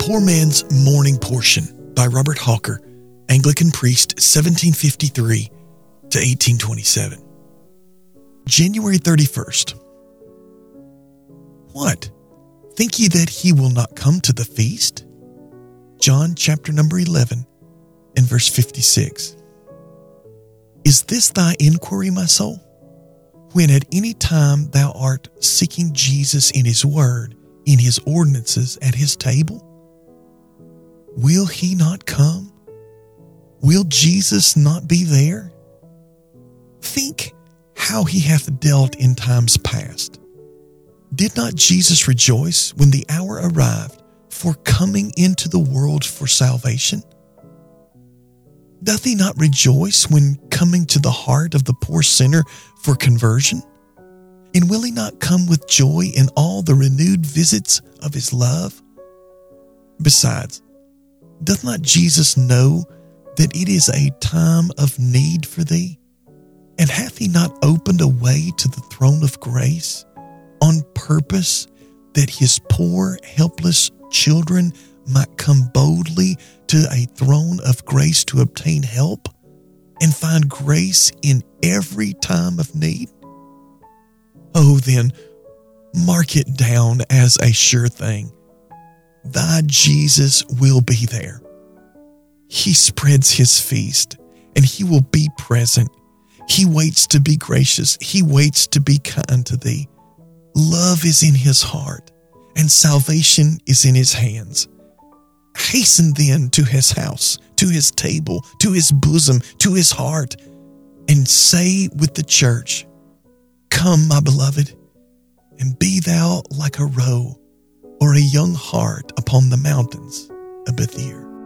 Poor Man's Morning Portion by Robert Hawker, Anglican priest, 1753 to 1827. January 31st. What? Think ye that he will not come to the feast? John chapter number 11 and verse 56. Is this thy inquiry, my soul? When at any time thou art seeking Jesus in his word, in his ordinances, at his table? Will he not come? Will Jesus not be there? Think how he hath dealt in times past. Did not Jesus rejoice when the hour arrived for coming into the world for salvation? Doth he not rejoice when coming to the heart of the poor sinner for conversion? And will he not come with joy in all the renewed visits of his love? Besides, doth not Jesus know that it is a time of need for thee? And hath he not opened a way to the throne of grace on purpose that his poor, helpless children might come boldly to a throne of grace to obtain help and find grace in every time of need? Oh, then, mark it down as a sure thing. Thy Jesus will be there. He spreads his feast and he will be present. He waits to be gracious. He waits to be kind to thee. Love is in his heart and salvation is in his hands. Hasten then to his house, to his table, to his bosom, to his heart, and say with the church, Come, my beloved, and be thou like a roe young hart upon the mountains of Bether.